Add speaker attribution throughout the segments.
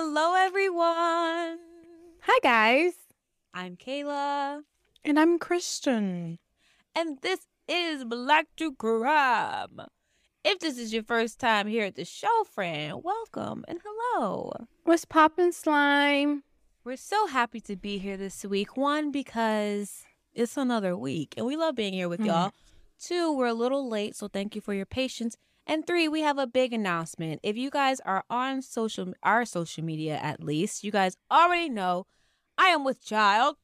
Speaker 1: Hello, everyone.
Speaker 2: Hi, guys.
Speaker 1: I'm Kayla,
Speaker 2: And I'm Christian.
Speaker 1: and this is Black True Crime. If this is your first time here at the show, friend, welcome and hello.
Speaker 2: What's poppin' slime?
Speaker 1: We're so happy to be here this week. One, because it's another week and we love being here with
Speaker 2: Mhm.
Speaker 1: y'all. Two, we're a little late, so thank you for your patience. And three, we have a big announcement. If you guys are on social our social media at least, you guys already know I am with child.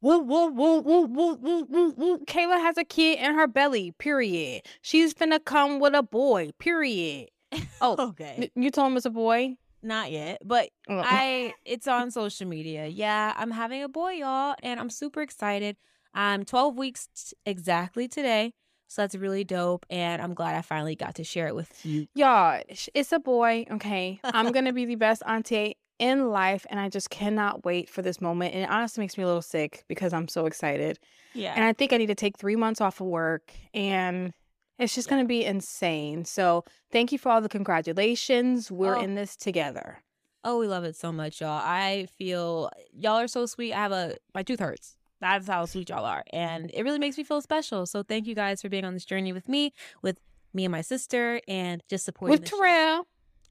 Speaker 2: Woo, woo, woo, woo, woo, woo, woo, woo. Kayla has a kid in her belly, period. She's finna come with a boy, period. Oh,
Speaker 1: Okay.
Speaker 2: N- you told him it's a boy?
Speaker 1: Not yet, but
Speaker 2: Oh.
Speaker 1: I it's on social media. Yeah, I'm having a boy, y'all, and I'm super excited. I'm 12 weeks t- exactly today, so that's really dope, and I'm glad I finally got to share it with you.
Speaker 2: Y'all, it's a boy, okay? I'm gonna be the best auntie in life, and I just cannot wait for this moment. And it honestly makes me a little sick because I'm so excited.
Speaker 1: Yeah,
Speaker 2: And I think I need to take three months off of work and it's just
Speaker 1: Yeah.
Speaker 2: going to be insane. So thank you for all the congratulations. We're
Speaker 1: Oh.
Speaker 2: in this together.
Speaker 1: oh, we love it so much, y'all. I feel y'all are so sweet. I have a my tooth hurts. That's how sweet y'all are, and it really makes me feel special. So thank you guys for being on this journey with me, with me and my sister, and just supporting
Speaker 2: With
Speaker 1: the show.
Speaker 2: Terrell.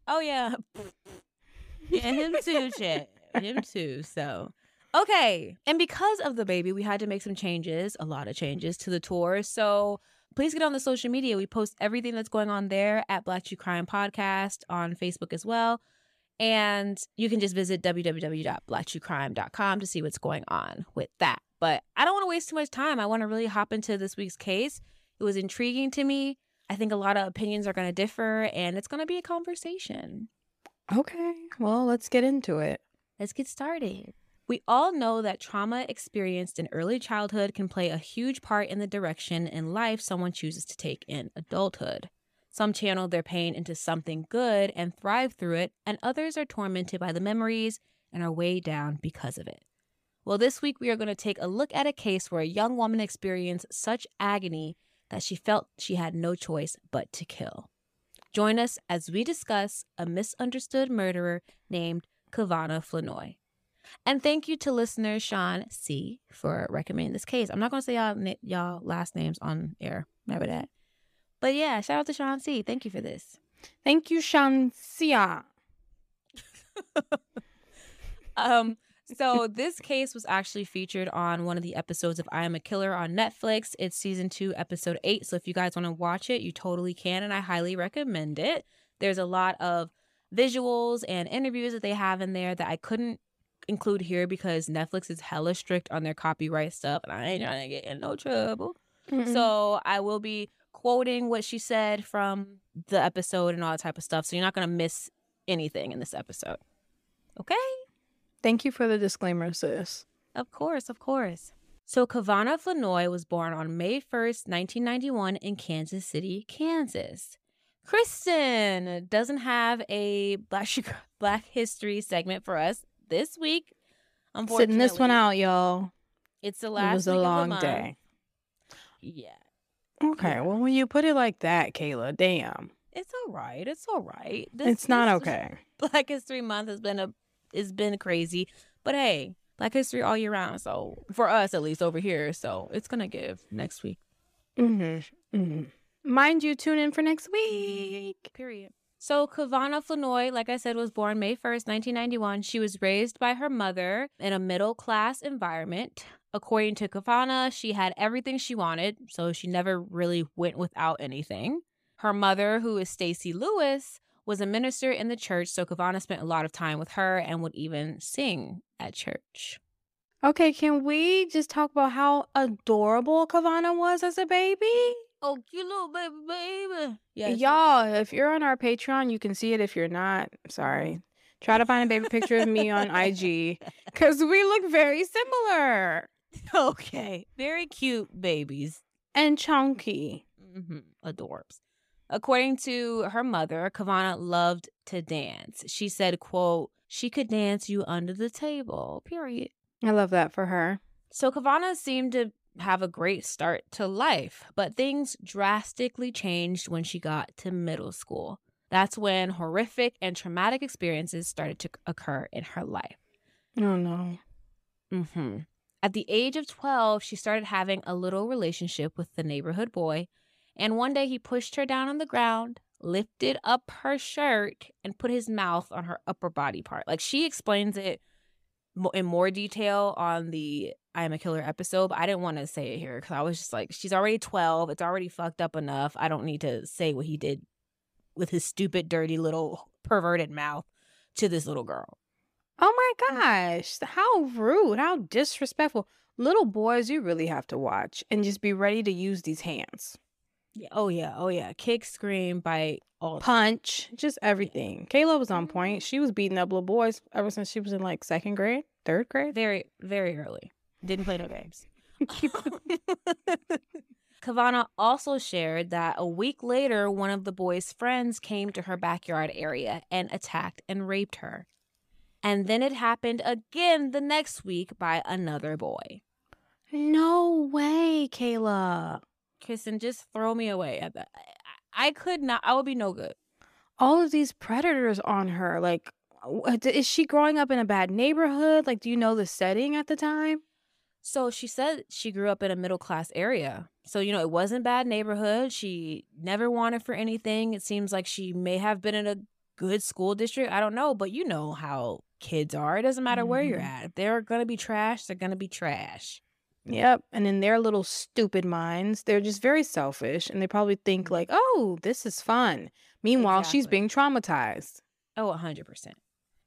Speaker 1: Oh yeah. yeah, him too, Chet. Him too. So okay. And because of the baby, we had to make some changes, a lot of changes to the tour. So please get on the social media. We post everything that's going on there at Black True Crime Podcast on Facebook as well. And you can just visit www.blacktruecrime.com to see what's going on with that. But I don't want to waste too much time. I want to really hop into this week's case. It was intriguing to me. I think a lot of opinions are going to differ, and it's going to be a conversation.
Speaker 2: Okay. Well, let's get into it.
Speaker 1: Let's get started. We all know that trauma experienced in early childhood can play a huge part in the direction in life someone chooses to take in adulthood. Some channel their pain into something good and thrive through it, and others are tormented by the memories and are weighed down because of it. Well, this week we are going to take a look at a case where a young woman experienced such agony that she felt she had no choice but to kill. Join us as we discuss a misunderstood murderer named Cavona Flenoy. And thank you to listener Shawn C for recommending this case. I'm not going to say y'all, y'all last names on air. Remember that. But yeah, shout out to Shawn C. Thank you for this.
Speaker 2: Thank you, Shansia.
Speaker 1: Um, so this case was actually featured on one of the episodes of I Am a Killer on Netflix. It's season two, episode eight. So if you guys want to watch it, you totally can, and I highly recommend it. There's a lot of visuals and interviews that they have in there that I couldn't include here because Netflix is hella strict on their copyright stuff, and I ain't trying to get in no trouble.
Speaker 2: So,
Speaker 1: So I will be quoting what she said from the episode and all that type of stuff. So you're not gonna miss anything in this episode. Okay?
Speaker 2: Thank you for the disclaimer, sis.
Speaker 1: Of course, of course. So Cavona Flenoy was born on May 1st, 1991 in Kansas City, Kansas. Kristen doesn't have a Black, Black History segment for us this week. Unfortunately,
Speaker 2: Sitting this one out, y'all.
Speaker 1: It's the last
Speaker 2: it was a
Speaker 1: week of the
Speaker 2: long day.
Speaker 1: Yeah.
Speaker 2: Okay.
Speaker 1: Yeah.
Speaker 2: Well, when you put it like that, Kayla, damn.
Speaker 1: It's all right. It's all right. This-
Speaker 2: it's not okay.
Speaker 1: Black History Month has been a it's been crazy. But hey, Black History all year round. So for us at least over here. So it's gonna give next week.
Speaker 2: Mm-hmm. Mm-hmm. Mind you, tune in for next week.
Speaker 1: Period. So Cavona Flenoy, like I said, was born May 1st, 1991. She was raised by her mother in a middle class environment. According to Cavona, she had everything she wanted, so she never really went without anything. Her mother, who is Stacy Lewis, was a minister in the church, so Cavona spent a lot of time with her and would even sing at church.
Speaker 2: Okay, can we just talk about how adorable Cavona was as a baby?
Speaker 1: Oh, cute little baby, baby. Yeah,
Speaker 2: Y'all, if you're on our Patreon, you can see it. If you're not, sorry. Try to find a baby picture of me on IG because we look very similar
Speaker 1: Okay, very cute babies.
Speaker 2: and chunky.
Speaker 1: hmm Adorbs. According to her mother, Cavona loved to dance. She said, quote, she could dance you under the table, period.
Speaker 2: I love that for her.
Speaker 1: So Cavona seemed to have a great start to life, but things drastically changed when she got to middle school. That's when horrific and traumatic experiences started to occur in her life.
Speaker 2: Oh no.
Speaker 1: hmm At the age of 12, she started having a little relationship with the neighborhood boy. And one day he pushed her down on the ground, lifted up her shirt, and put his mouth on her upper body part. Like she explains it in more detail on the I Am a Killer episode, but I didn't want to say it here because I was just like, she's already 12. It's already fucked up enough. I don't need to say what he did with his stupid, dirty little perverted mouth to this little girl.
Speaker 2: Oh my mm. gosh. How rude. How disrespectful. Little boys, you really have to watch and just be ready to use these hands.
Speaker 1: Yeah. Oh, yeah. Oh, yeah. Kick, scream, bite, all
Speaker 2: Punch, just everything. Kayla was on point. Mm-hmm. She was beating up little boys ever since she was in like second grade, third grade.
Speaker 1: very, very early. Didn't play no games. Cavona also shared that a week later, one of the boy's friends came to her backyard area and attacked and raped her. And then it happened again the next week by another boy.
Speaker 2: No way, Kayla.
Speaker 1: Kristen, just throw me away at that. I could not, I would be no good.
Speaker 2: All of these predators on her. Like, is she growing up in a bad neighborhood? Like, do you know the setting at the time?
Speaker 1: So she said she grew up in a middle class area. So, you know, it wasn't bad neighborhood. She never wanted for anything. It seems like she may have been in a good school district. I don't know, but you know how kids are. It doesn't matter where you're
Speaker 2: Mhm.
Speaker 1: at. If they're going to be trash, they're going to be trash.
Speaker 2: Yep. And in their little stupid minds, they're just very selfish and they probably think, mm-hmm. like, oh, this is fun. Meanwhile, she's being traumatized.
Speaker 1: Oh, 100%.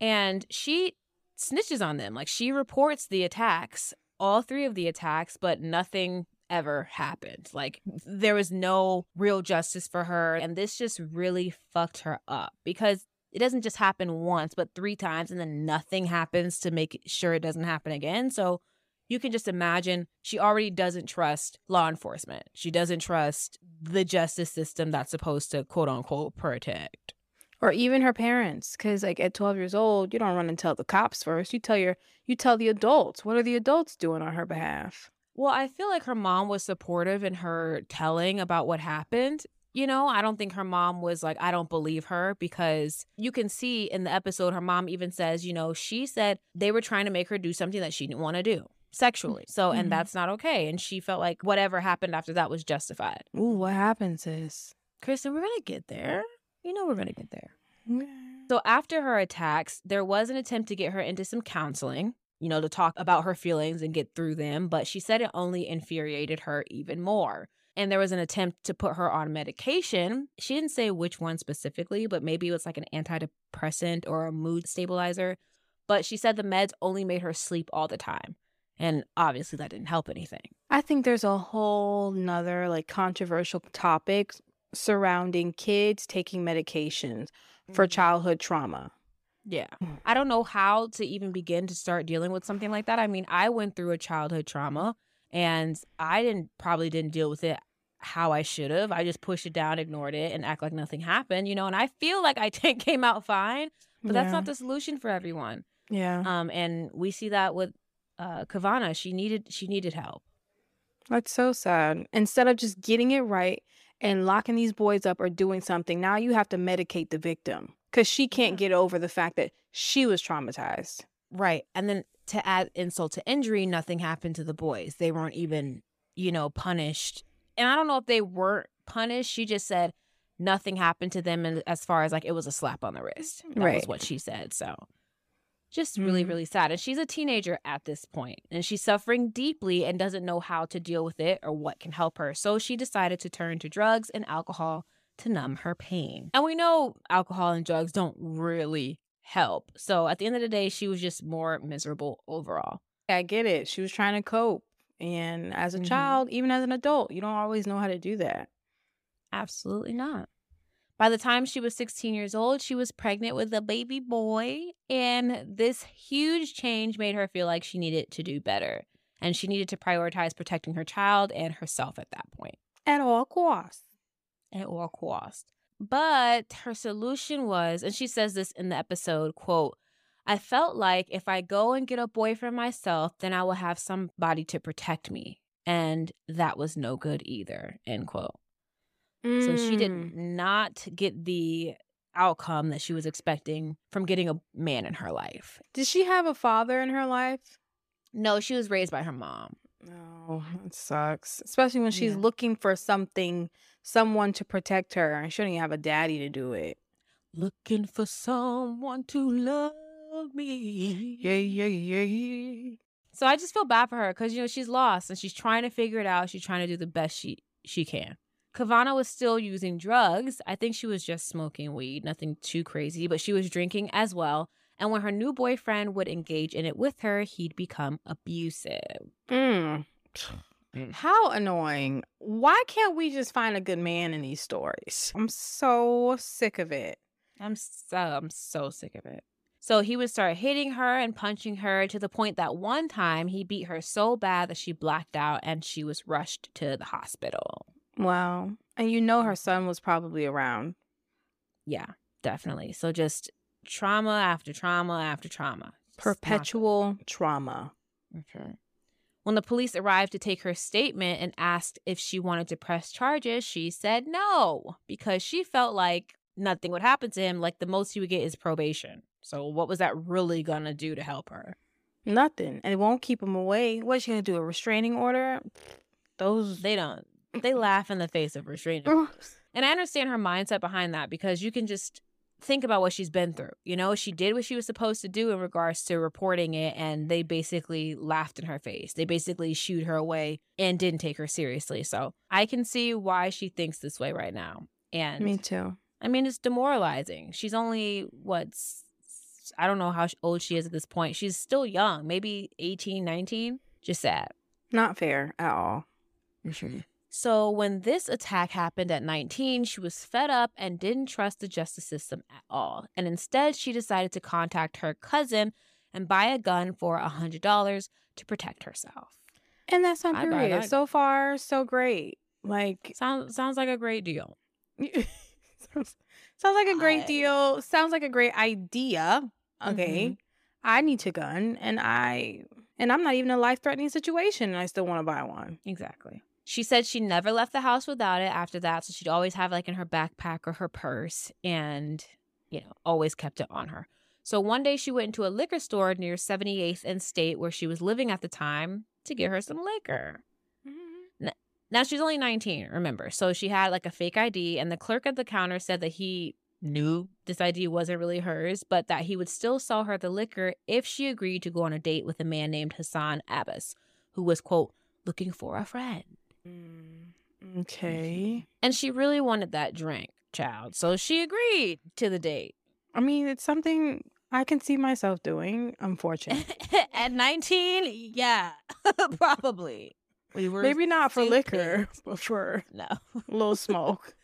Speaker 1: And she snitches on them. Like she reports the attacks, all three of the attacks, but nothing ever happened. Like there was no real justice for her. And this just really fucked her up because it doesn't just happen once, but three times, and then nothing happens to make sure it doesn't happen again. So you can just imagine she already doesn't trust law enforcement. She doesn't trust the justice system that's supposed to quote unquote protect.
Speaker 2: or even her parents because like at 12 years old you don't run and tell the cops first you tell your you tell the adults what are the adults doing on her behalf
Speaker 1: Well, I feel like her mom was supportive in her telling about what happened. You know, I don't think her mom was like, I don't believe her because you can see in the episode, her mom even says, you know, she said they were trying to make her do something that she didn't want to do sexually. So, and mm-hmm. that's not okay. And she felt like whatever happened after that was justified.
Speaker 2: ooh what happens is
Speaker 1: Kristen, we're going to get there. You know, we're going to get there. So after her attacks, there was an attempt to get her into some counseling, you know, to talk about her feelings and get through them, but she said it only infuriated her even more. And there was an attempt to put her on medication. She didn't say which one specifically, but maybe it was like an antidepressant or a mood stabilizer. But she said the meds only made her sleep all the time. And obviously that didn't help anything.
Speaker 2: i think there's a whole nother like controversial topic surrounding kids taking medications for
Speaker 1: Mhm.
Speaker 2: childhood trauma
Speaker 1: Yeah.
Speaker 2: Mm.
Speaker 1: I don't know how to even begin to start dealing with something like that. I mean, I went through a childhood trauma and I didn't probably didn't deal with it how I should have. I just pushed it down, ignored it, and act like nothing happened, you know, and I feel like I t- came out fine, but that's not the solution for everyone.
Speaker 2: yeah
Speaker 1: Um, and we see that with uh Cavona. She needed she needed help.
Speaker 2: That's so sad. Instead of just getting it right and locking these boys up or doing something, now you have to medicate the victim because she can't get over the fact that she was traumatized.
Speaker 1: Right. And then to add insult to injury, nothing happened to the boys. They weren't even, you know, punished. And I don't know if they weren't punished. She just said nothing happened to them and as far as like it was a slap on the wrist. That was what she said. So just really,
Speaker 2: Mhm.
Speaker 1: really sad. And she's a teenager at this point and she's suffering deeply and doesn't know how to deal with it or what can help her. So she decided to turn to drugs and alcohol to numb her pain. And we know alcohol and drugs don't really help. So at the end of the day, she was just more miserable overall.
Speaker 2: I get it. She was trying to cope. And as a
Speaker 1: Mhm.
Speaker 2: child, even as an adult, you don't always know how to do that.
Speaker 1: Absolutely not. By the time she was 16 years old, she was pregnant with a baby boy, and this huge change made her feel like she needed to do better. And she needed to prioritize protecting her child and herself at that point.
Speaker 2: At all costs.
Speaker 1: at all costs. But her solution was, and she says this in the episode, quote, I felt like if I go and get a boyfriend myself, then I will have somebody to protect me. And that was no good either, end quote. So she did
Speaker 2: Mm.
Speaker 1: not get the outcome that she was expecting from getting a man in her life.
Speaker 2: Did she have a father in her life?
Speaker 1: No, she was raised by her mom.
Speaker 2: No, that sucks. Especially when she's
Speaker 1: Yeah.
Speaker 2: looking for something, someone to protect her, and she didn't even have a daddy to do it.
Speaker 1: Looking for someone to love me.
Speaker 2: Yeah, yeah, yeah.
Speaker 1: So I just feel bad for her because you know she's lost and she's trying to figure it out. She's trying to do the best she she can. Cavona was still using drugs. I think she was just smoking weed, nothing too crazy, but she was drinking as well. And when her new boyfriend would engage in it with her, he'd become abusive.
Speaker 2: Mm. How annoying. Why can't we just find a good man in these stories? I'm so sick of it.
Speaker 1: I'm so I'm so sick of it. So he would start hitting her and punching her to the point that one time he beat her so bad that she blacked out and she was rushed to the hospital.
Speaker 2: Wow. And you know her son was probably around.
Speaker 1: Yeah, definitely. So just trauma after trauma after trauma. Just.
Speaker 2: Perpetual trauma.
Speaker 1: Okay. When the police arrived to take her statement and asked if she wanted to press charges, she said no because she felt like nothing would happen to him. Like the most he would get is probation. So what was that really gonna do to help her?
Speaker 2: Nothing. And it won't keep him away. What's she gonna do? A restraining order? Those
Speaker 1: They don't. They laugh in the face of restraining. And I understand her mindset behind that because you can just think about what she's been through. You know, she did what she was supposed to do in regards to reporting it, and they basically laughed in her face. They basically shooed her away and didn't take her seriously. So I can see why she thinks this way right now. And
Speaker 2: Me too.
Speaker 1: I mean, it's demoralizing. She's only, what's I don't know how old she is at this point. She's still young, maybe 18, 19. Just sad.
Speaker 2: Not fair at all. Mm-hmm.
Speaker 1: So, when this attack happened at 19, she was fed up and didn't trust the justice system at all. And instead, she decided to contact her cousin and buy a gun for $100 to protect herself.
Speaker 2: And that's not
Speaker 1: I
Speaker 2: period. So far, so great. Like
Speaker 1: Sounds sounds like a great deal.
Speaker 2: sounds, sounds like a great
Speaker 1: I-
Speaker 2: deal. Sounds like a great idea. Okay.
Speaker 1: Mhm.
Speaker 2: I need a gun and I and I'm not even in a life threatening situation and I still want to buy one.
Speaker 1: Exactly. She said she never left the house without it after that. So she'd always have like in her backpack or her purse and, you know, always kept it on her. So one day she went into a liquor store near 78th and State where she was living at the time to get her some liquor. Mm-hmm. Now she's only 19, remember. So she had like a fake ID, and the clerk at the counter said that he knew this ID wasn't really hers, but that he would still sell her the liquor if she agreed to go on a date with a man named Hassan Abbas, who was, quote, looking for a friend.
Speaker 2: Mm, Okay.
Speaker 1: And she really wanted that drink, child. So she agreed to the date.
Speaker 2: I mean, it's something I can see myself doing, unfortunately.
Speaker 1: At 19, yeah, probably. We were
Speaker 2: Maybe not for
Speaker 1: stupid.
Speaker 2: liquor, but for
Speaker 1: No.
Speaker 2: a little smoke.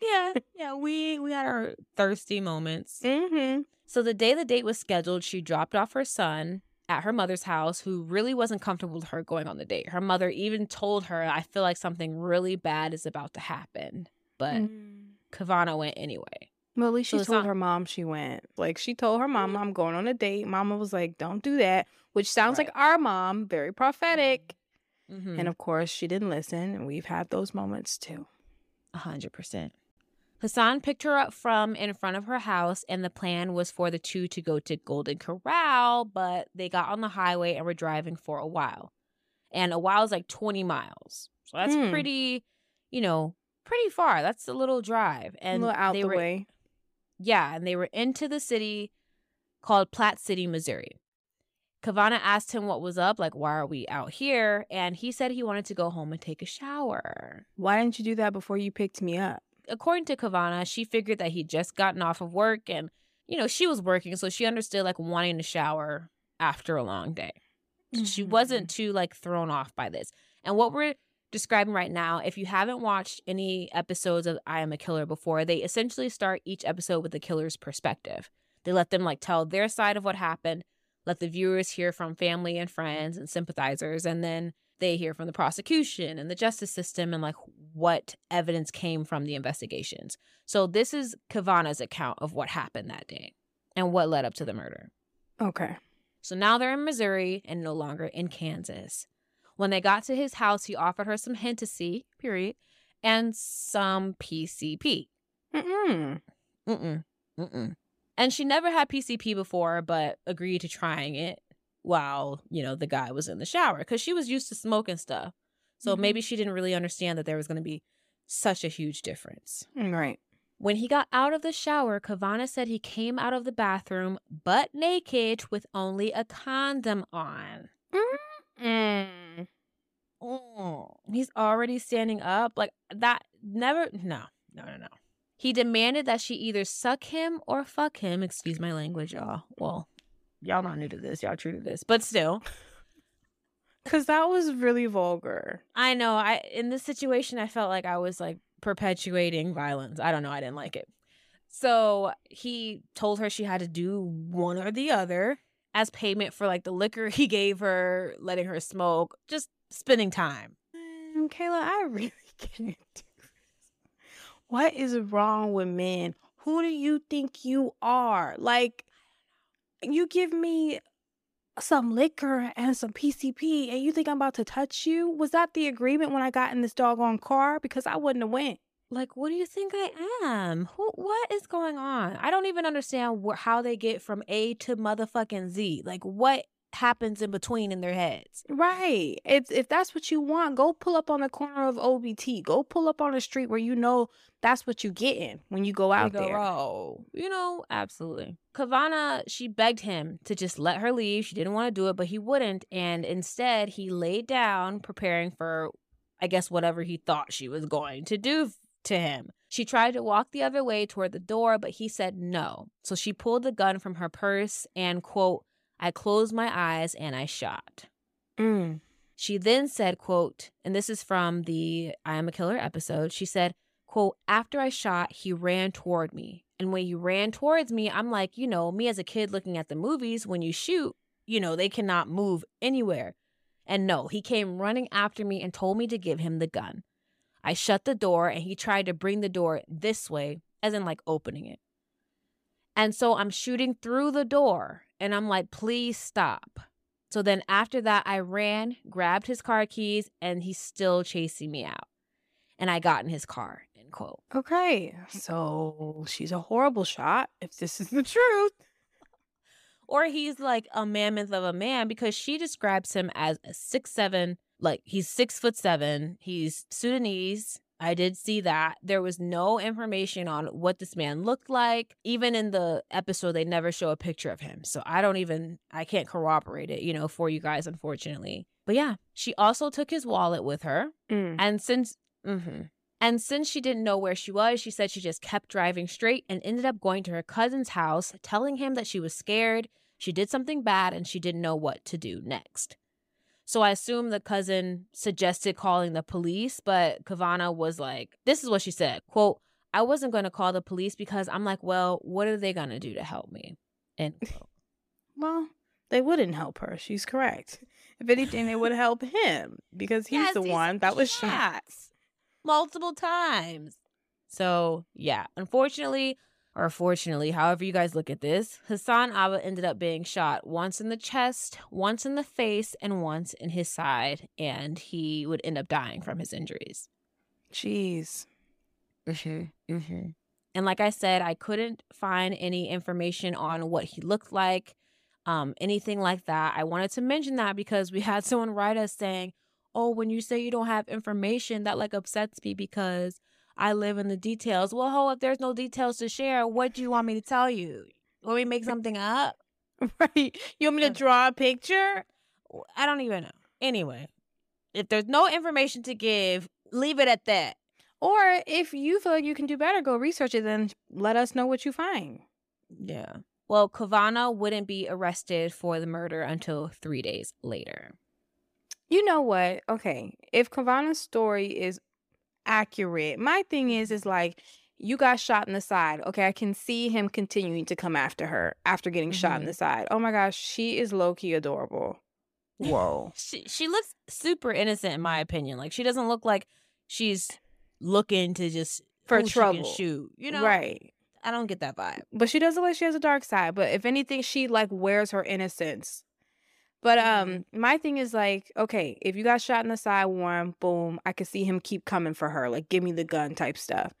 Speaker 1: yeah, yeah, we we had our thirsty moments.
Speaker 2: mm-hmm.
Speaker 1: So the day the date was scheduled, she dropped off her son at her mother's house, who really wasn't comfortable with her going on the date. Her mother even told her, I feel like something really bad is about to happen. But
Speaker 2: Mm.
Speaker 1: Cavona went anyway.
Speaker 2: Well, at least she
Speaker 1: it's
Speaker 2: told
Speaker 1: not-
Speaker 2: her mom she went. Like she told her mama, I'm going on a date. Mama was like, Don't do that. Which sounds like our mom, very prophetic.
Speaker 1: Mhm.
Speaker 2: And of course, she didn't listen. And we've had those moments too.
Speaker 1: A hundred percent. Hassan picked her up from in front of her house, and the plan was for the two to go to Golden Corral, but they got on the highway and were driving for a while. And a while is like 20 miles. So that's
Speaker 2: Hmm.
Speaker 1: pretty, you know, pretty far. That's a little drive. And
Speaker 2: a little out
Speaker 1: they
Speaker 2: the
Speaker 1: were,
Speaker 2: way.
Speaker 1: Yeah, and they were into the city called Platte City, Missouri. Cavona asked him what was up, like, why are we out here? And he said he wanted to go home and take a shower
Speaker 2: Why didn't you do that before you picked me up?
Speaker 1: According to Cavona, she figured that he'd just gotten off of work and, you know, she was working, so she understood like wanting to shower after a long day. She
Speaker 2: Mm-hmm.
Speaker 1: wasn't too like thrown off by this. And what we're describing right now, if you haven't watched any episodes of I Am a Killer before, they essentially start each episode with the killer's perspective. They let them like tell their side of what happened, let the viewers hear from family and friends and sympathizers, and then they hear from the prosecution and the justice system and like what evidence came from the investigations. So this is Cavona's account of what happened that day and what led up to the murder.
Speaker 2: Okay.
Speaker 1: So now they're in Missouri and no longer in Kansas. When they got to his house, he offered her some Hennessy, period, and some PCP.
Speaker 2: Mm-mm.
Speaker 1: Mm-mm. Mm-mm. And she never had PCP before, but agreed to trying it while, you know, the guy was in the shower because she was used to smoking stuff. So
Speaker 2: Mhm.
Speaker 1: maybe she didn't really understand that there was going to be such a huge difference.
Speaker 2: Right.
Speaker 1: When he got out of the shower, Cavona said he came out of the bathroom butt naked with only a condom on.
Speaker 2: Mm.
Speaker 1: Mm. He's already standing up. Like that never no, no, no, no. He demanded that she either suck him or fuck him. Excuse my language, y'all. Well, y'all not new to this. Y'all true to this. But still,
Speaker 2: Cause that was really vulgar.
Speaker 1: I know I in this situation I felt like I was like perpetuating violence. I don't know, I didn't like it. So he told her she had to do one or the other as payment for like the liquor he gave her, letting her smoke, just spending time.
Speaker 2: Mm, Kayla, I really can't do this. What is wrong with men? Who do you think you are? Like, you give me some liquor and some PCP, and you think I'm about to touch you? Was that the agreement when I got in this doggone car? Because I wouldn't have went.
Speaker 1: Like, what do you think I am? Who, what is going on? I don't even understand wh- how they get from A to motherfucking Z. Like, what happens in between in their heads?
Speaker 2: Right. It's if that's what you want, go pull up on the corner of OBT. Go pull up on a street where you know that's what you getting when you go out there.
Speaker 1: Oh, you know, absolutely. Cavona, she begged him to just let her leave. She didn't want to do it, but he wouldn't. And instead, he laid down, preparing for, I guess, whatever he thought she was going to do to him. She tried to walk the other way toward the door, but he said no. So she pulled the gun from her purse and, quote, I closed my eyes and I shot.
Speaker 2: Mm.
Speaker 1: She then said, quote, and this is from the I Am a Killer episode. She said, quote, after I shot, he ran toward me. And when he ran towards me, I'm like, you know, me as a kid looking at the movies, when you shoot, you know, they cannot move anywhere. And no, he came running after me and told me to give him the gun. I shut the door and he tried to bring the door this way, as in like opening it. And so I'm shooting through the door and I'm like, please stop. So then after that, I ran, grabbed his car keys, and he's still chasing me out. And I got in his car, end quote.
Speaker 2: Okay. So she's a horrible shot, if this is the truth.
Speaker 1: Or he's like a mammoth of a man because she describes him as a six seven, like he's six foot seven. He's Sudanese. I did see that. There was no information on what this man looked like. Even in the episode, they never show a picture of him. So I don't even, I can't corroborate it, you know, for you guys, unfortunately. But yeah, she also took his wallet with her.
Speaker 2: Mm.
Speaker 1: And since, hmm and since she didn't know where she was, she said she just kept driving straight and ended up going to her cousin's house, telling him that she was scared, she did something bad, and she didn't know what to do next. So I assume the cousin suggested calling the police, but Cavona was like, this is what she said, quote, I wasn't going to call the police because I'm like, well, what are they going to do to help me? And.
Speaker 2: Well, they wouldn't help her. She's correct. If anything, they would help him because he's
Speaker 1: Yes,
Speaker 2: the
Speaker 1: he's
Speaker 2: one that was
Speaker 1: shot.
Speaker 2: shot.
Speaker 1: multiple times. So, yeah, unfortunately, or fortunately, however you guys look at this, Hassan Abba ended up being shot once in the chest, once in the face, and once in his side, and he would end up dying from his injuries.
Speaker 2: Jeez.
Speaker 1: Mm-hmm, mm-hmm. And like I said, I couldn't find any information on what he looked like, um, anything like that. I wanted to mention that because we had someone write us saying, "Oh, when you say you don't have information, that like upsets me because I live in the details." Well, ho, if there's no details to share, what do you want me to tell you? Want me to make something up?
Speaker 2: Right. You want me to draw a picture?
Speaker 1: I don't even know. Anyway, if there's no information to give, leave it at that.
Speaker 2: Or if you feel like you can do better, go research it, and let us know what you find.
Speaker 1: Yeah. Well, Cavona wouldn't be arrested for the murder until three days later.
Speaker 2: You know what? Okay, if Cavona's story is accurate, my thing is, is like you got shot in the side. Okay, I can see him continuing to come after her after getting shot in
Speaker 1: Mhm.
Speaker 2: the side. Oh my gosh, she is low key adorable. Whoa.
Speaker 1: She she looks super innocent in my opinion. Like she doesn't look like she's looking to just
Speaker 2: For
Speaker 1: who she can
Speaker 2: trouble.
Speaker 1: shoot. You know,
Speaker 2: right.
Speaker 1: I don't get that vibe.
Speaker 2: But she does look like she has a dark side. But if anything, she like wears her innocence. But um, my thing is like, okay, if you got shot in the side, one, boom, I could see him keep coming for her, like give me the gun type stuff.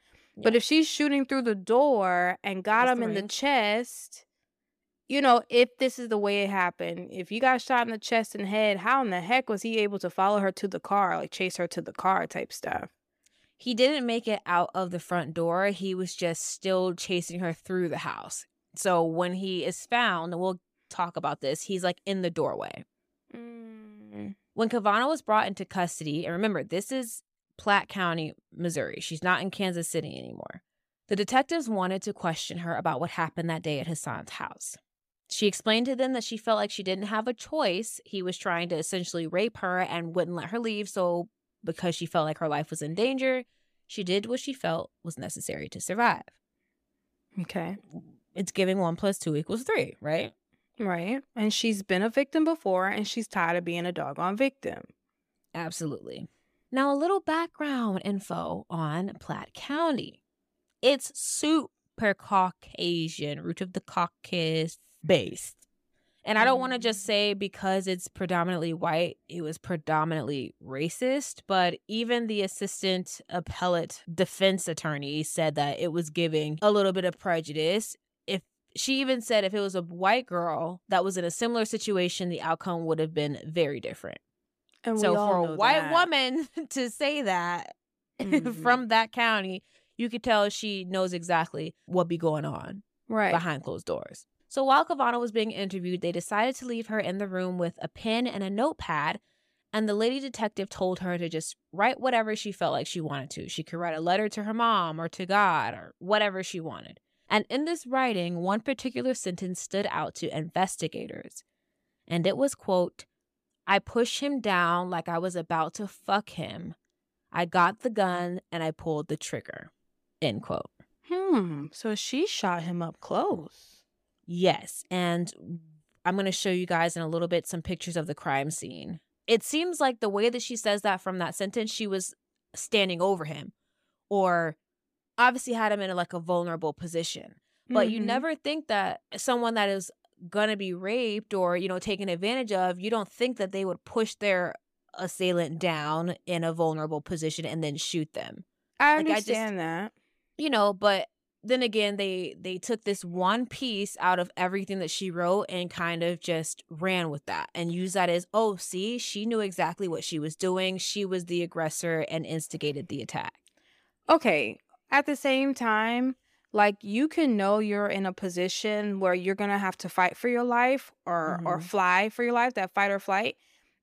Speaker 2: But if she's shooting through the door and got
Speaker 1: the
Speaker 2: him in the chest, you know, if this is the way it happened, if you got shot in the chest and head, how in the heck was he able to follow her to the car, like chase her to the car type stuff?
Speaker 1: He didn't make it out of the front door. He was just still chasing her through the house. So when he is found, we'll talk about this, he's like in the doorway.
Speaker 2: Mm.
Speaker 1: When Cavona was brought into custody, and remember, this is Platte County, Missouri. She's not in Kansas City anymore. The detectives wanted to question her about what happened that day at Hassan's house. She explained to them that she felt like she didn't have a choice. He was trying to essentially rape her and wouldn't let her leave. So, because she felt like her life was in danger, she did what she felt was necessary to survive.
Speaker 2: Okay.
Speaker 1: It's giving one plus two equals three, right?
Speaker 2: Right. And she's been a victim before and she's tired of being a doggone victim.
Speaker 1: Absolutely. Now, a little background info on Platte County. It's super Caucasian, root of the Caucasus based. And I don't want to just mm. say because it's predominantly white, it was predominantly racist, but even the assistant appellate defense attorney said that it was giving a little bit of prejudice. She even said if it was a white girl that was in a similar situation, the outcome would have been very different.
Speaker 2: And
Speaker 1: So for a white
Speaker 2: that.
Speaker 1: woman to say that
Speaker 2: Mhm.
Speaker 1: from that county, you could tell she knows exactly what be going on
Speaker 2: right.
Speaker 1: behind closed doors. So while Cavona was being interviewed, they decided to leave her in the room with a pen and a notepad. And the lady detective told her to just write whatever she felt like she wanted to. She could write a letter to her mom or to God or whatever she wanted. And in this writing, one particular sentence stood out to investigators. And it was, quote, I pushed him down like I was about to fuck him. I got the gun and I pulled the trigger. End quote.
Speaker 2: Hmm. So she shot him up close.
Speaker 1: Yes. And I'm going to show you guys in a little bit some pictures of the crime scene. It seems like the way that she says that from that sentence, she was standing over him or obviously had him in a, like a vulnerable position. But you
Speaker 2: Mhm.
Speaker 1: never think that someone that is to be raped or, you know, taken advantage of, you don't think that they would push their assailant down in a vulnerable position and then shoot them
Speaker 2: I
Speaker 1: like, I just-
Speaker 2: understand that.
Speaker 1: you know but then again they they took this one piece out of everything that she wrote and kind of just ran with that and used that as oh see she knew exactly what she was doing she was the aggressor and instigated the attack
Speaker 2: Okay. At the same time, like you can know you're in a position where you're gonna have to fight for your life or or
Speaker 1: Mhm.
Speaker 2: fly for your life, that fight or flight.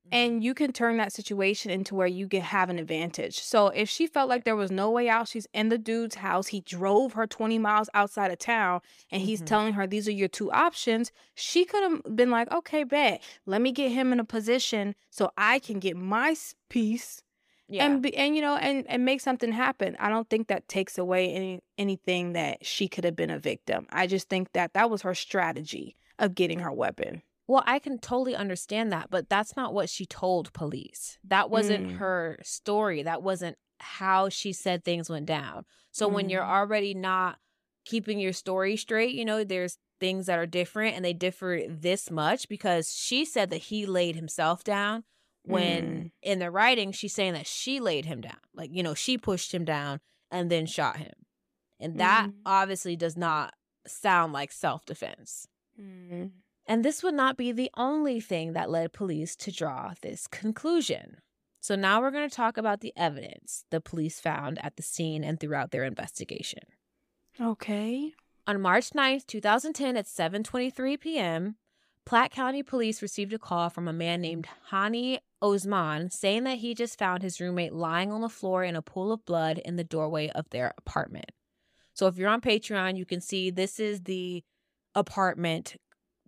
Speaker 1: Mm-hmm.
Speaker 2: And you can turn that situation into where you can have an advantage. So if she felt like there was no way out, she's in the dude's house. He drove her 20 miles outside of town and he's
Speaker 1: Mhm.
Speaker 2: telling her these are your two options. She could have been like, okay, bet. Let me get him in a position so I can get my piece
Speaker 1: yeah.
Speaker 2: And be, and you know and and make something happen. I don't think that takes away any anything that she could have been a victim. I just think that that was her strategy of getting her weapon.
Speaker 1: Well i can totally understand that but that's not what she told police. That wasn't
Speaker 2: Mm.
Speaker 1: her story. That wasn't how she said things went down. So when you're
Speaker 2: Mm.
Speaker 1: already not keeping your story straight you know there's things that are different and they differ this much because she said that he laid himself down when
Speaker 2: Mm.
Speaker 1: in the writing she's saying that she laid him down like you know she pushed him down and then shot him and that
Speaker 2: Mm.
Speaker 1: obviously does not sound like self-defense
Speaker 2: Mm.
Speaker 1: and this would not be the only thing that led police to draw this conclusion. So now we're going to talk about the evidence the police found at the scene and throughout their investigation.
Speaker 2: okay
Speaker 1: On March 9th, 2010 at 7:23 p.m., Platte County Police received a call from a man named Hani Osman saying that he just found his roommate lying on the floor in a pool of blood in the doorway of their apartment. So if you're on Patreon, you can see this is the apartment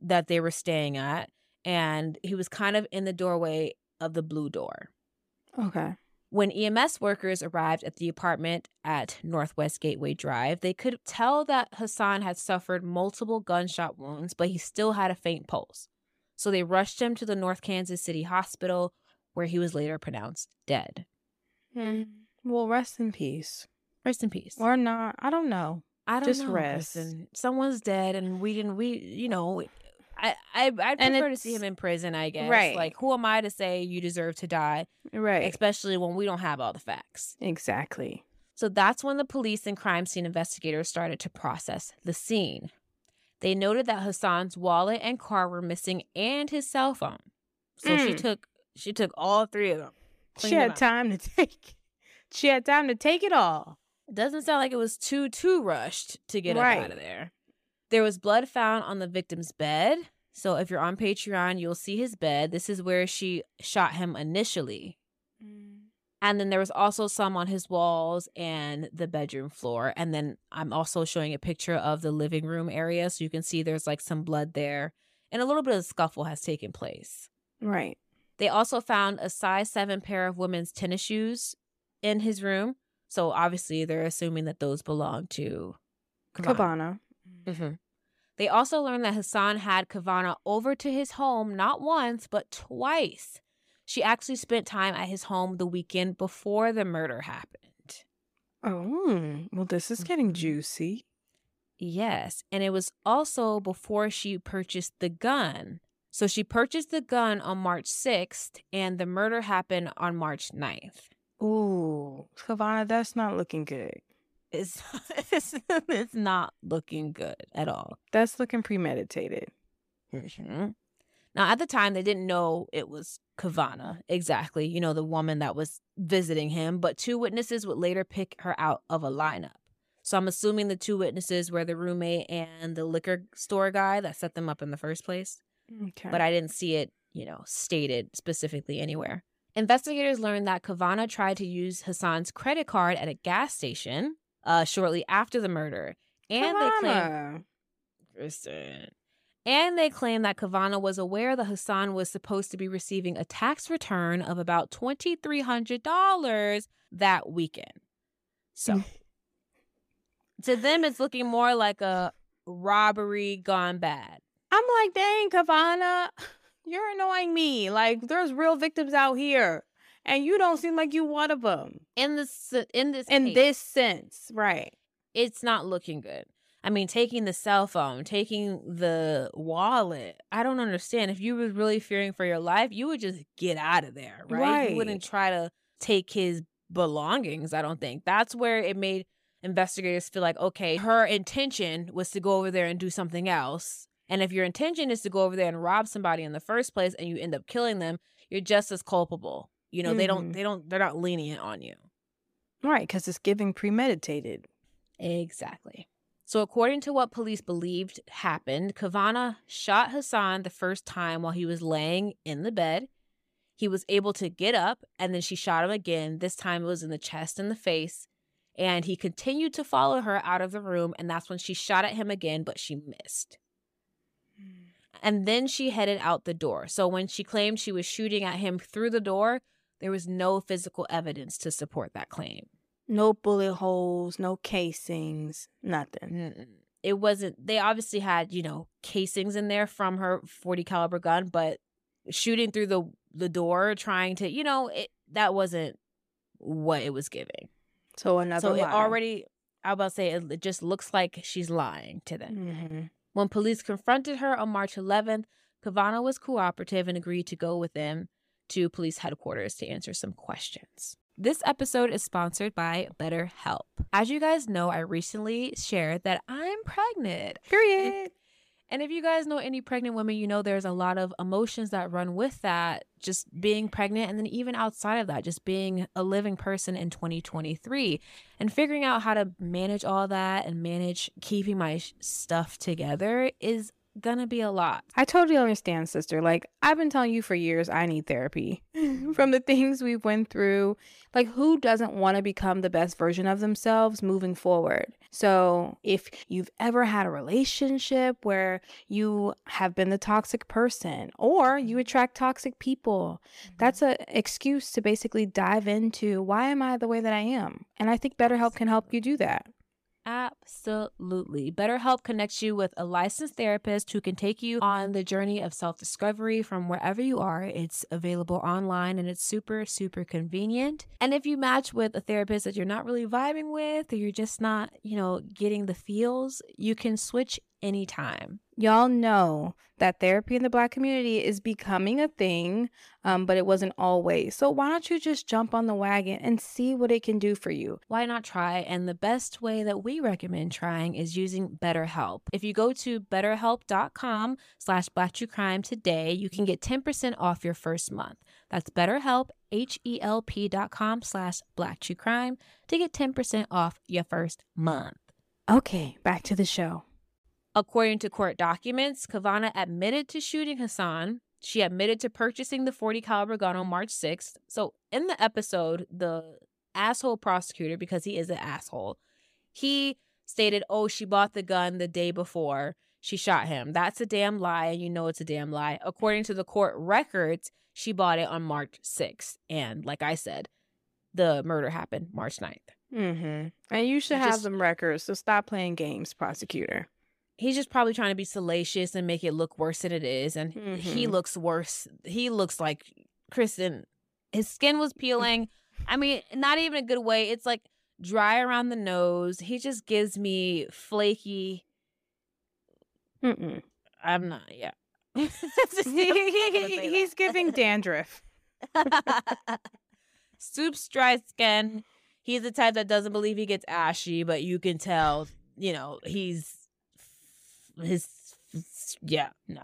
Speaker 1: that they were staying at, and he was kind of in the doorway of the blue door.
Speaker 2: Okay.
Speaker 1: When EMS workers arrived at the apartment at Northwest Gateway Drive, they could tell that Hassan had suffered multiple gunshot wounds, but he still had a faint pulse. So they rushed him to the North Kansas City Hospital, where he was later pronounced dead.
Speaker 2: Mm. Well, rest in peace.
Speaker 1: Rest in peace.
Speaker 2: Or not. I don't know.
Speaker 1: I don't know.
Speaker 2: just
Speaker 1: know.
Speaker 2: rest.
Speaker 1: Kristen. Someone's dead, and we didn't. We, you know, I, I, I'd prefer to see him in prison. I guess.
Speaker 2: Right.
Speaker 1: Like, who am I to say you deserve to die?
Speaker 2: Right.
Speaker 1: Especially when we don't have all the facts.
Speaker 2: exactly.
Speaker 1: So that's when the police and crime scene investigators started to process the scene. They noted that Hassan's wallet and car were missing and his cell phone. So she
Speaker 2: Mm.
Speaker 1: took she took all three of them.
Speaker 2: She
Speaker 1: cleaned them
Speaker 2: had time to take. She had time to take it all.
Speaker 1: Doesn't sound like it was too too rushed to get up
Speaker 2: Right.
Speaker 1: out of there. There was blood found on the victim's bed. So if you're on Patreon, you'll see his bed. This is where she shot him initially. Mm. And then there was also some on his walls and the bedroom floor. And then I'm also showing a picture of the living room area. So you can see there's like some blood there. And a little bit of scuffle has taken place.
Speaker 2: Right.
Speaker 1: They also found a size seven pair of women's tennis shoes in his room. So obviously they're assuming that those belong to Cavona.
Speaker 2: Cabana.
Speaker 1: Mhm. They also learned that Hassan had Cavona over to his home not once, but twice. She actually spent time at his home the weekend before the murder happened.
Speaker 2: Oh, well, this is getting
Speaker 1: Mhm.
Speaker 2: juicy.
Speaker 1: Yes, and it was also before she purchased the gun. So she purchased the gun on March 6th, and the murder happened on March 9th.
Speaker 2: Ooh, Havana, that's not looking good.
Speaker 1: It's, it's, it's not looking good at all.
Speaker 2: That's looking premeditated.
Speaker 1: Mhm. Now, at the time, they didn't know it was Cavona exactly, you know, the woman that was visiting him, but two witnesses would later pick her out of a lineup. So I'm assuming the two witnesses were the roommate and the liquor store guy that set them up in the first place,
Speaker 2: Okay.
Speaker 1: but I didn't see it, you know, stated specifically anywhere. Investigators learned that Cavona tried to use Hassan's credit card at a gas station uh, shortly after the murder. And they claim Kristen. And they claim that Cavona was aware that Hassan was supposed to be receiving a tax return of about $2,300 that weekend. So to them, it's looking more like a robbery gone bad.
Speaker 2: I'm like, dang, Cavona, you're annoying me. Like, there's real victims out here, and you don't seem like you one of them.
Speaker 1: In this, in this,
Speaker 2: In
Speaker 1: case,
Speaker 2: this sense, right?
Speaker 1: it's not looking good. I mean, taking the cell phone, taking the wallet. I don't understand. If you were really fearing for your life, you would just get out of there, right? You wouldn't try to take his belongings, I don't think. That's where it made investigators feel like, okay, her intention was to go over there and do something else. And if your intention is to go over there and rob somebody in the first place and you end up killing them, you're just as culpable. You know, they don't
Speaker 2: Mhm.
Speaker 1: they don't they're not lenient on you.
Speaker 2: Right, because it's giving premeditated.
Speaker 1: Exactly. So, according to what police believed happened, Cavona shot Hassan the first time while he was laying in the bed. He was able to get up and then she shot him again. This time it was in the chest and the face. And he continued to follow her out of the room. And that's when she shot at him again, but she missed. And then she headed out the door. So, when she claimed she was shooting at him through the door, there was no physical evidence to support that claim.
Speaker 2: No bullet holes, no casings, nothing.
Speaker 1: Mm-mm. It wasn't. They obviously had you know casings in there from her forty caliber gun, but shooting through the the door, trying to you know it that wasn't what it was giving.
Speaker 2: So another
Speaker 1: so it already, I was about to say, it, just looks like she's lying to them.
Speaker 2: Mhm.
Speaker 1: When police confronted her on March 11th, Cavona was cooperative and agreed to go with them to police headquarters to answer some questions. This episode is sponsored by BetterHelp. As you guys know, I recently shared that I'm pregnant.
Speaker 2: Period.
Speaker 1: And if you guys know any pregnant women, you know there's a lot of emotions that run with that, just being pregnant, and then even outside of that, just being a living person in 2023 and figuring out how to manage all that and manage keeping my stuff together is gonna be a lot.
Speaker 2: I totally understand, sister. Like I've been telling you for years, I need therapy from the things we've went through. Like who doesn't want to become the best version of themselves moving forward? So if you've ever had a relationship where you have been the toxic person or you mm-hmm. attract toxic people, mm-hmm. that's an excuse to basically dive into why am I the way that I am? And I think BetterHelp can help you do that.
Speaker 1: Absolutely. BetterHelp connects you with a licensed therapist who can take you on the journey of self discovery from wherever you are. It's available online and it's super, super convenient. And if you match with a therapist that you're not really vibing with or you're just not, you know, getting the feels, you can switch anytime.
Speaker 2: Y'all know that therapy in the Black community is becoming a thing, um, but it wasn't always. So why don't you just jump on the wagon and see what it can do for you?
Speaker 1: Why not try? And the best way that we recommend trying is using BetterHelp. If you go to betterhelp.com slash crime today, you can get 10% off your first month. That's BetterHelp, H-E-L-P dot com slash crime to get 10% off your first month.
Speaker 2: Okay, back to the show.
Speaker 1: According to court documents, Cavona admitted to shooting Hassan. She admitted to purchasing the 40 caliber gun on March 6th. So in the episode, the asshole prosecutor, because he is an asshole, he stated, "Oh, she bought the gun the day before she shot him." That's a damn lie, and you know it's a damn lie. According to the court records, she bought it on March 6th, and like I said, the murder happened March 9th.
Speaker 2: Mm-hmm. And you should have them records, so stop playing games, prosecutor.
Speaker 1: He's just probably trying to be salacious and make it look worse than it is and he
Speaker 2: Mhm.
Speaker 1: looks worse he looks like kristen his skin was peeling i mean not even a good way it's like dry around the nose he just gives me flaky
Speaker 2: Mm-mm.
Speaker 1: i'm not yeah
Speaker 2: He's giving dandruff.
Speaker 1: Soup's dry skin. He's the type that doesn't believe he gets ashy, but you can tell, you know, he's his yeah, no.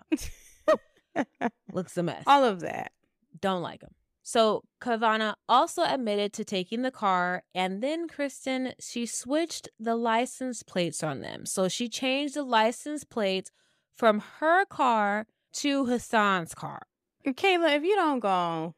Speaker 1: Looks a mess.
Speaker 2: All of that.
Speaker 1: Don't like him. So Cavona also admitted to taking the car, and then Kristen, she switched the license plates on them. So she changed the license plates from her car to Hassan's car.
Speaker 2: Kayla, if you don't go,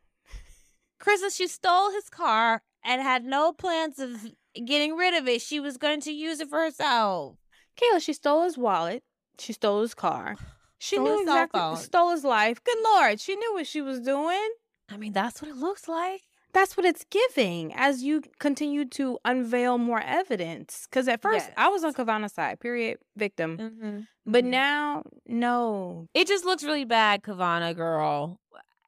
Speaker 1: Kristen, she stole his car and had no plans of getting rid of it. She was going to use it for herself.
Speaker 2: Kayla, she stole his wallet. She stole his car. She
Speaker 1: Stole
Speaker 2: knew exactly.
Speaker 1: phone.
Speaker 2: Stole his life. Good lord, she knew what she was doing.
Speaker 1: I mean, that's what it looks like.
Speaker 2: That's what it's giving as you continue to unveil more evidence. Because at first, I was on Cavona's side, period, victim.
Speaker 1: Mm-hmm.
Speaker 2: But now, no.
Speaker 1: It just looks really bad, Cavona girl.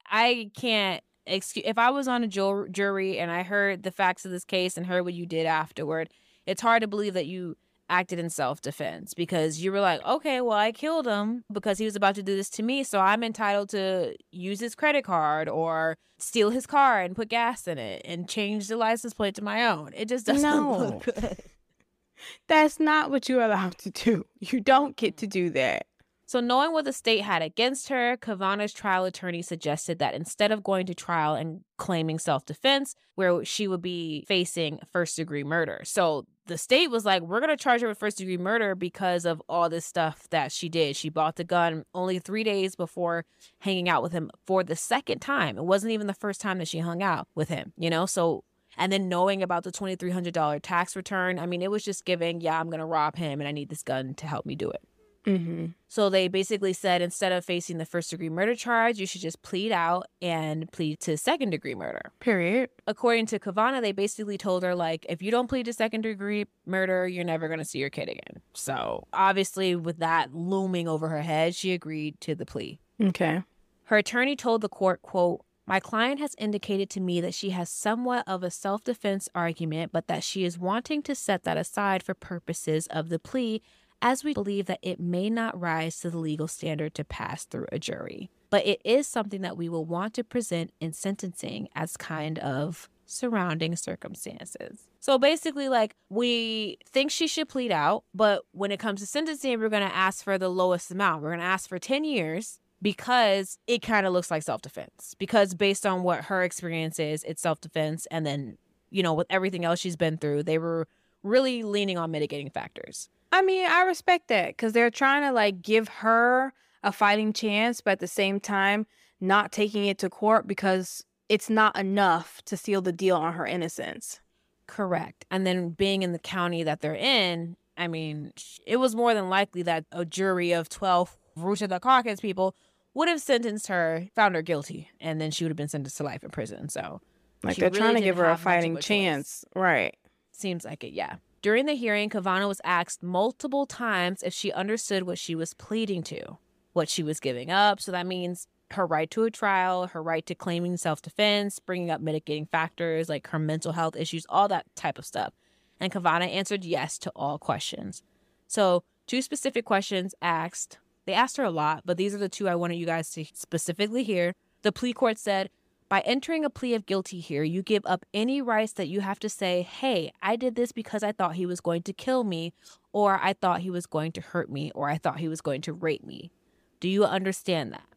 Speaker 1: I can't excuse if I was on a ju- jury and I heard the facts of this case and heard what you did afterward. It's hard to believe that you acted in self defense because you were like, okay, well, I killed him because he was about to do this to me, so I'm entitled to use his credit card or steal his car and put gas in it and change the license plate to my own. It just doesn't
Speaker 2: No.
Speaker 1: look good.
Speaker 2: That's not what you're allowed to do. You don't get to do that.
Speaker 1: So, knowing what the state had against her, Cavona's trial attorney suggested that instead of going to trial and claiming self defense, where she would be facing first degree murder. So, the state was like, we're going to charge her with first degree murder because of all this stuff that she did. She bought the gun only three days before hanging out with him for the second time. It wasn't even the first time that she hung out with him, you know? So, and then knowing about the $2,300 tax return, I mean, it was just giving, yeah, I'm going to rob him and I need this gun to help me do it.
Speaker 2: Mm-hmm.
Speaker 1: So they basically said instead of facing the first degree murder charge, you should just plead out and plead to second degree murder.
Speaker 2: Period.
Speaker 1: According to Cavona, they basically told her like if you don't plead to second degree murder, you're never going to see your kid again. So, obviously with that looming over her head, she agreed to the plea.
Speaker 2: Okay.
Speaker 1: Her attorney told the court, quote, my client has indicated to me that she has somewhat of a self defense argument, but that she is wanting to set that aside for purposes of the plea, as we believe that it may not rise to the legal standard to pass through a jury. But it is something that we will want to present in sentencing as kind of surrounding circumstances. So basically, like, we think she should plead out, but when it comes to sentencing, we're going to ask for the lowest amount. We're going to ask for 10 years because it kind of looks like self defense. Because based on what her experience is, it's self defense. And then, you know, with everything else she's been through, they were really leaning on mitigating factors.
Speaker 2: I mean, I respect that because they're trying to like give her a fighting chance, but at the same time, not taking it to court because it's not enough to seal the deal on her innocence.
Speaker 1: Correct. And then being in the county that they're in, I mean, it was more than likely that a jury of 12 Ruta the Caucus people would have sentenced her, found her guilty, and then she would have been sentenced to life in prison. So,
Speaker 2: Like they're
Speaker 1: really
Speaker 2: trying to give her a
Speaker 1: have much of
Speaker 2: fighting
Speaker 1: a choice.
Speaker 2: chance. Right.
Speaker 1: seems like it, yeah. During the hearing, Cavona was asked multiple times if she understood what she was pleading to, what she was giving up. So that means her right to a trial, her right to claiming self defense, bringing up mitigating factors like her mental health issues, all that type of stuff. And Cavona answered yes to all questions. So, two specific questions asked. They asked her a lot, but these are the two I wanted you guys to specifically hear. The plea court said, by entering a plea of guilty here, you give up any rights that you have to say, hey, I did this because I thought he was going to kill me, or I thought he was going to hurt me, or I thought he was going to rape me. Do you understand that?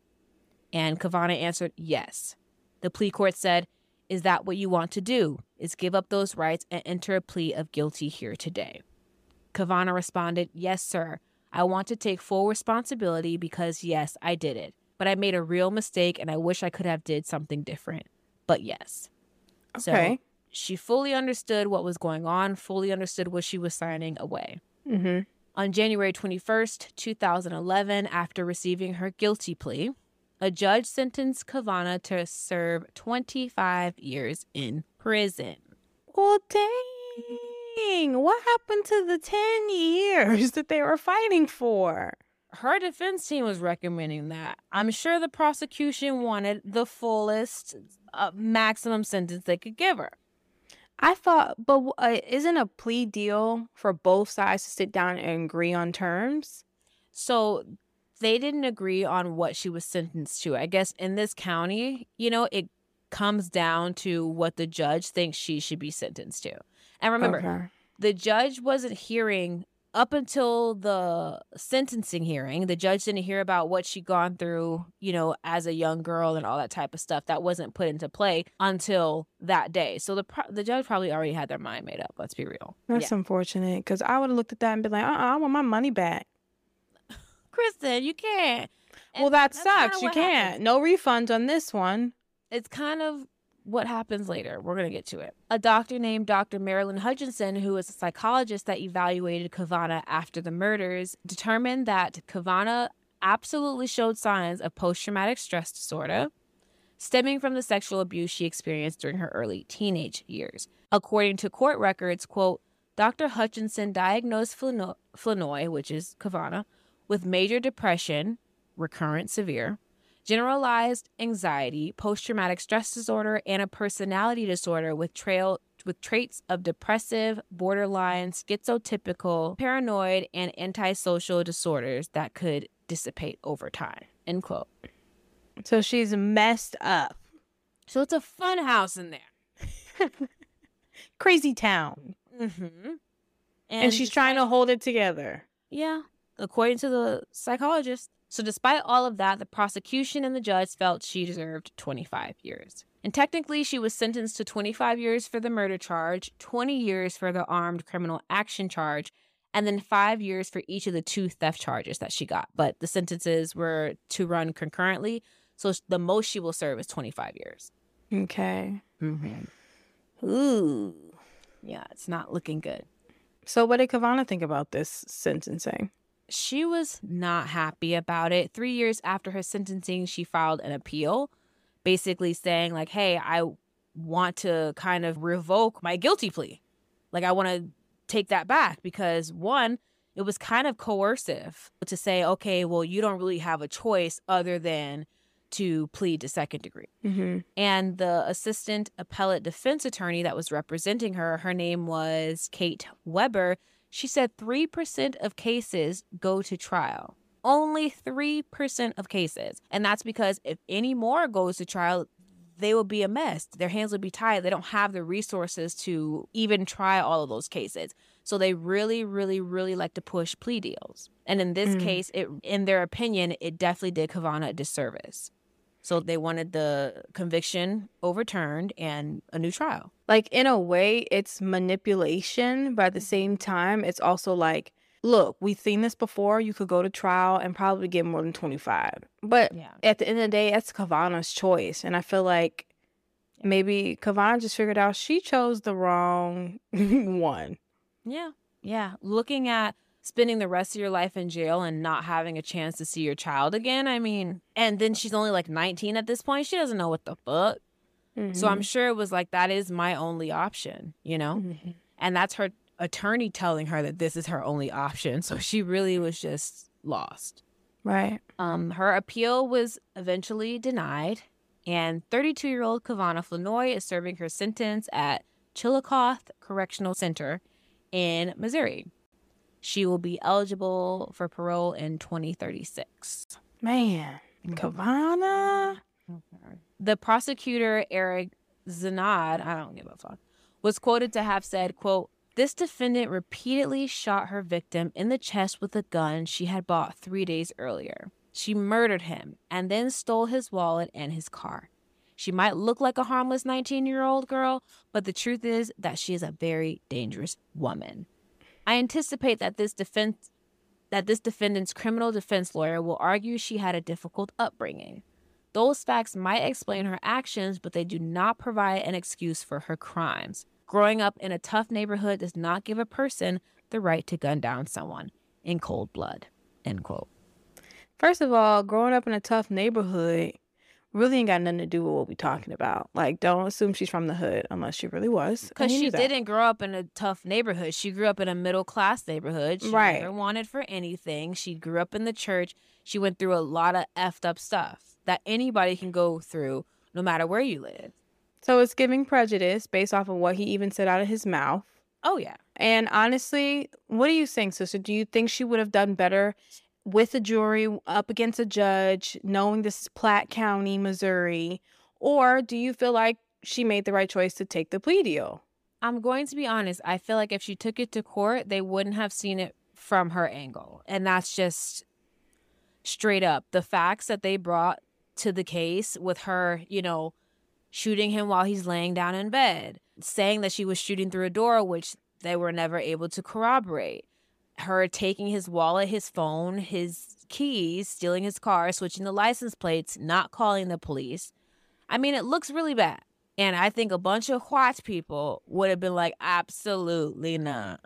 Speaker 1: And Cavona answered, yes. The plea court said, is that what you want to do? Is give up those rights and enter a plea of guilty here today? Cavona responded, yes, sir. I want to take full responsibility because, yes, I did it but I made a real mistake and I wish I could have did something different. But yes. So
Speaker 2: Okay.
Speaker 1: she fully understood what was going on, fully understood what she was signing away.
Speaker 2: mm-hmm.
Speaker 1: On January 21st, 2011, after receiving her guilty plea, a judge sentenced Cavona to serve 25 years in prison.
Speaker 2: Well, dang. What happened to the 10 years that they were fighting for?
Speaker 1: Her defense team was recommending that. I'm sure the prosecution wanted the fullest uh, maximum sentence they could give her.
Speaker 2: I thought, but uh, isn't a plea deal for both sides to sit down and agree on terms?
Speaker 1: So they didn't agree on what she was sentenced to. I guess in this county, you know, it comes down to what the judge thinks she should be sentenced to. And remember,
Speaker 2: Okay.
Speaker 1: the judge wasn't hearing up until the sentencing hearing. The judge didn't hear about what she'd gone through, you know, as a young girl and all that type of stuff. That wasn't put into play until that day. So the pro- the judge probably already had their mind made up. Let's be real.
Speaker 2: That's unfortunate because I would have looked at that and been like, uh uh I want my money back.
Speaker 1: Kristen, you can't.
Speaker 2: well,
Speaker 1: And
Speaker 2: that sucks. You can't.
Speaker 1: happens.
Speaker 2: No refunds on this one.
Speaker 1: it's kind of what happens later. We're going to get to it. A doctor named Dr. Marilyn Hutchinson, who was a psychologist that evaluated Cavona after the murders, determined that Cavona absolutely showed signs of post traumatic stress disorder stemming from the sexual abuse she experienced during her early teenage years. According to court records, quote, Dr. Hutchinson diagnosed Flano- Flenoy, which is Cavona, with major depression, recurrent severe, generalized anxiety, post traumatic stress disorder, and a personality disorder with trail with traits of depressive, borderline, schizotypical, paranoid, and antisocial disorders that could dissipate over time. End quote.
Speaker 2: So she's messed up.
Speaker 1: So it's a fun house in there.
Speaker 2: Crazy town.
Speaker 1: Mm-hmm. And,
Speaker 2: And, she's trying to hold it together.
Speaker 1: Yeah, according to the psychologist. So, despite all of that, the prosecution and the judge felt she deserved 25 years. And technically, she was sentenced to 25 years for the murder charge, 20 years for the armed criminal action charge, and then five years for each of the two theft charges that she got. But the sentences were to run concurrently. So, the most she will serve is 25 years.
Speaker 2: Okay.
Speaker 1: Mm-hmm.
Speaker 2: Ooh.
Speaker 1: Yeah, it's not looking good.
Speaker 2: So what did Cavona think about this sentencing?
Speaker 1: She was not happy about it. Three years after her sentencing, she filed an appeal, basically saying, like, hey, I want to kind of revoke my guilty plea. Like, I want to take that back because one, it was kind of coercive to say, okay, well, you don't really have a choice other than to plead to second degree.
Speaker 2: Mm-hmm.
Speaker 1: And the assistant appellate defense attorney that was representing her, her name was Kate Weber. She said 3% of cases go to trial. Only 3% of cases. And that's because if any more goes to trial, they will be a mess. Their hands will be tied. They don't have the resources to even try all of those cases. So they really, really, really like to push plea deals. And in this
Speaker 2: Mm.
Speaker 1: case, it in their opinion, it definitely did Cavona a disservice. So they wanted the conviction overturned and a new trial.
Speaker 2: Like in a way, it's manipulation, but at the mm-hmm. same time, it's also like look, we've seen this before. You could go to trial and probably get more than 25. But
Speaker 1: Yeah.
Speaker 2: at the end of the day, that's Cavona's choice. And I feel like maybe Cavona just figured out she chose the wrong one.
Speaker 1: Yeah. Yeah. Looking at spending the rest of your life in jail and not having a chance to see your child again. I mean, and then she's only like 19 at this point. She doesn't know what the fuck. So I'm sure it was like, that is my only option, you know?
Speaker 2: Mhm.
Speaker 1: And that's her attorney telling her that this is her only option. So she really was just lost.
Speaker 2: right.
Speaker 1: Um, her appeal was eventually denied, and 32 year old Cavona Flenoy is serving her sentence at Chillicothe Correctional Center in Missouri. She will be eligible for parole in 2036.
Speaker 2: Man, mm-hmm. Cavona. Mm-hmm.
Speaker 1: The prosecutor, Eric Zahnd, I don't give a fuck, was quoted to have said, quote, this defendant repeatedly shot her victim in the chest with a gun she had bought three days earlier. She murdered him and then stole his wallet and his car. She might look like a harmless 19 year old girl, but the truth is that she is a very dangerous woman. I anticipate that this defense that this defendant's criminal defense lawyer will argue she had a difficult upbringing. Those facts might explain her actions, but they do not provide an excuse for her crimes. Growing up in a tough neighborhood does not give a person the right to gun down someone in cold blood. End quote.
Speaker 2: First of all, growing up in a tough neighborhood really ain't got nothing to do with what we talking about. Like, don't assume she's from the hood unless she really was.
Speaker 1: Because she didn't grow up in a tough neighborhood. She grew up in a middle class neighborhood. She
Speaker 2: Right.
Speaker 1: never wanted for anything. She grew up in the church. She went through a lot of effed up stuff that anybody can go through no matter where you live.
Speaker 2: So it's giving prejudice based off of what he even said out of his mouth.
Speaker 1: Oh, yeah.
Speaker 2: And honestly, what do you think, sister? Do you think she would have done better with a jury up against a judge, knowing this is Platte County, Missouri? Or do you feel like she made the right choice to take the plea deal?
Speaker 1: I'm going to be honest. I feel like if she took it to court, they wouldn't have seen it from her angle. And that's just straight up. The facts that they brought to the case with her, you know, shooting him while he's laying down in bed, saying that she was shooting through a door, which they were never able to corroborate. Her taking his wallet, his phone, his keys, stealing his car, switching the license plates, not calling the police. I mean, it looks really bad. And I think a bunch of white people would have been like, absolutely not.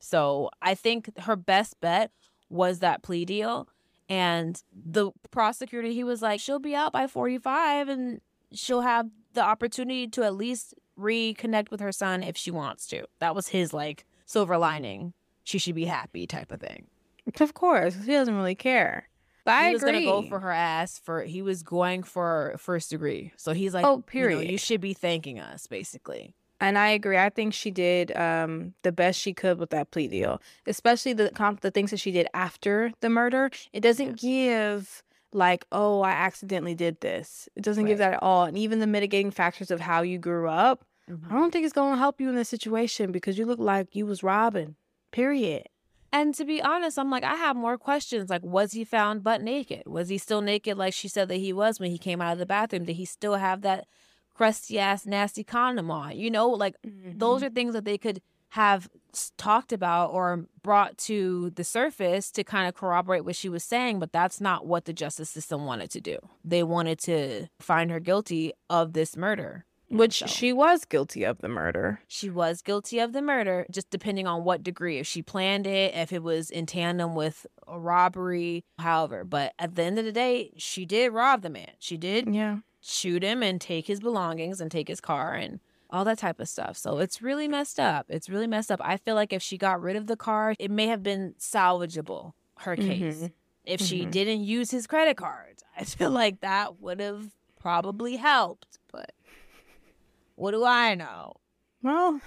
Speaker 1: So I think her best bet was that plea deal. And the prosecutor, he was like, she'll be out by 45 and she'll have the opportunity to at least reconnect with her son if she wants to. That was his like silver lining. She should be happy type of thing.
Speaker 2: Of course, he doesn't really care. But I
Speaker 1: he was
Speaker 2: agree.
Speaker 1: gonna go for her ass for he was going for first degree. So he's like,
Speaker 2: Oh,
Speaker 1: you know,
Speaker 2: period.
Speaker 1: you should be thanking us, basically.
Speaker 2: And I agree. I think she did um, the best she could with that plea deal, especially the comp- the things that she did after the murder. It doesn't give like, oh, I accidentally did this. It doesn't give that at all. And even the mitigating factors of how you grew up,
Speaker 1: Mm-hmm.
Speaker 2: I don't think it's going to help you in this situation because you look like you was robbing. Period.
Speaker 1: And to be honest, I'm like, I have more questions. Like, was he found butt naked? Was he still naked like she said that he was when he came out of the bathroom? Did he still have that crusty ass, nasty condom on? You know, like those
Speaker 2: Mm-hmm.
Speaker 1: are things that they could have talked about or brought to the surface to kind of corroborate what she was saying, but that's not what the justice system wanted to do. They wanted to find her guilty of this murder.
Speaker 2: Which
Speaker 1: So-
Speaker 2: she was guilty of the murder.
Speaker 1: She was guilty of the murder, just depending on what degree. If she planned it, if it was in tandem with a robbery, however. But at the end of the day, she did rob the man. She did
Speaker 2: Yeah.
Speaker 1: shoot him and take his belongings and take his car and all that type of stuff. So it's really messed up. It's really messed up. I feel like if she got rid of the car, it may have been salvageable, her case.
Speaker 2: Mhm.
Speaker 1: If she
Speaker 2: Mhm.
Speaker 1: didn't use his credit card, I feel like that would have probably helped. But what do I know?
Speaker 2: Well,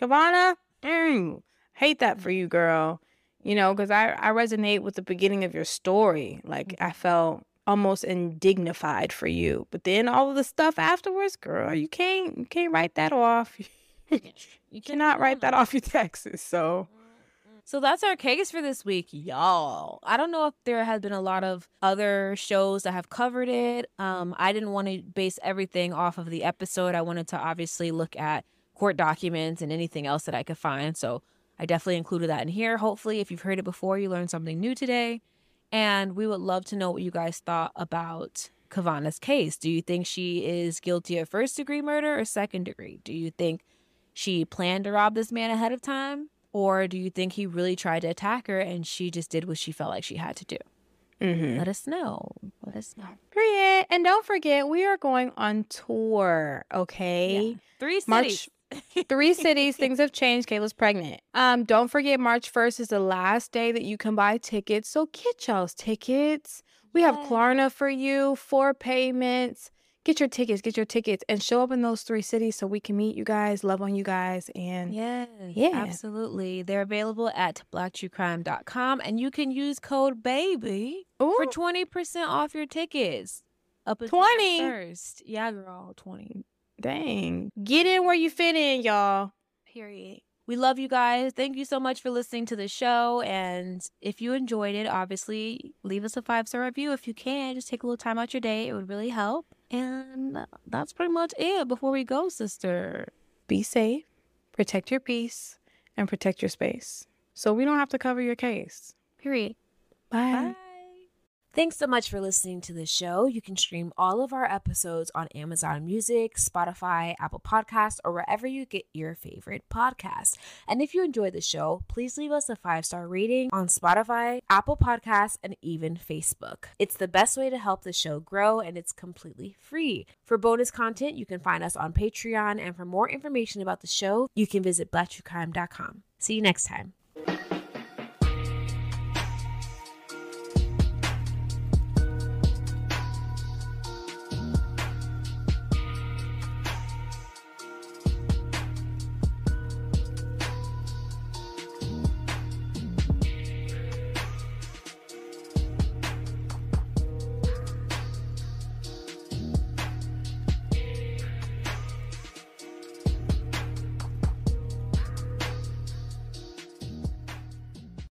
Speaker 2: Cavona, mm, hate that for you, girl. You know, because I, I resonate with the beginning of your story. Like, I felt almost indignified for you. But then all of the stuff afterwards, girl, you can't you can't write that off.
Speaker 1: You
Speaker 2: cannot write that off your taxes. So,
Speaker 1: So that's our case for this week, y'all. I don't know if there has been a lot of other shows that have covered it. Um, I didn't want to base everything off of the episode. I wanted to obviously look at court documents and anything else that I could find. So I definitely included that in here. Hopefully, if you've heard it before, you learned something new today. And we would love to know what you guys thought about Cavona's case. Do you think she is guilty of first degree murder or second degree? Do you think she planned to rob this man ahead of time? Or do you think he really tried to attack her and she just did what she felt like she had to do?
Speaker 2: Mm-hmm.
Speaker 1: Let us know. Let us know.
Speaker 2: Period. And don't forget, we are going on tour. Okay.
Speaker 1: Yeah. Three cities.
Speaker 2: March three cities things have changed kayla's pregnant um don't forget march 1st is the last day that you can buy tickets so get y'all's tickets we have klarna for you four payments get your tickets get your tickets and show up in those three cities so we can meet you guys love on you guys and
Speaker 1: yeah,
Speaker 2: Yeah.
Speaker 1: absolutely. They're available at blacktruecrime.com and you can use code BABY for 20% off your tickets. Up until
Speaker 2: 20?
Speaker 1: first. Yeah, girl, 20.
Speaker 2: dang get in where you fit in y'all
Speaker 1: Period. We love you guys. Thank you so much for listening to the show. And if you enjoyed it, obviously, leave us a five star review if you can. Just take a little time out your day. It would really help. And that's pretty much it before we go, sister.
Speaker 2: be safe protect your peace and protect your space so we don't have to cover your case
Speaker 1: Period.
Speaker 2: bye.
Speaker 1: Bye. Thanks so much for listening to the show. You can stream all of our episodes on Amazon Music, Spotify, Apple Podcasts, or wherever you get your favorite podcasts. And if you enjoy the show, please leave us a five star rating on Spotify, Apple Podcasts, and even Facebook. It's the best way to help the show grow, and it's completely free. For bonus content, you can find us on Patreon, and for more information about the show, you can visit blacktruecrime.com. See you next time.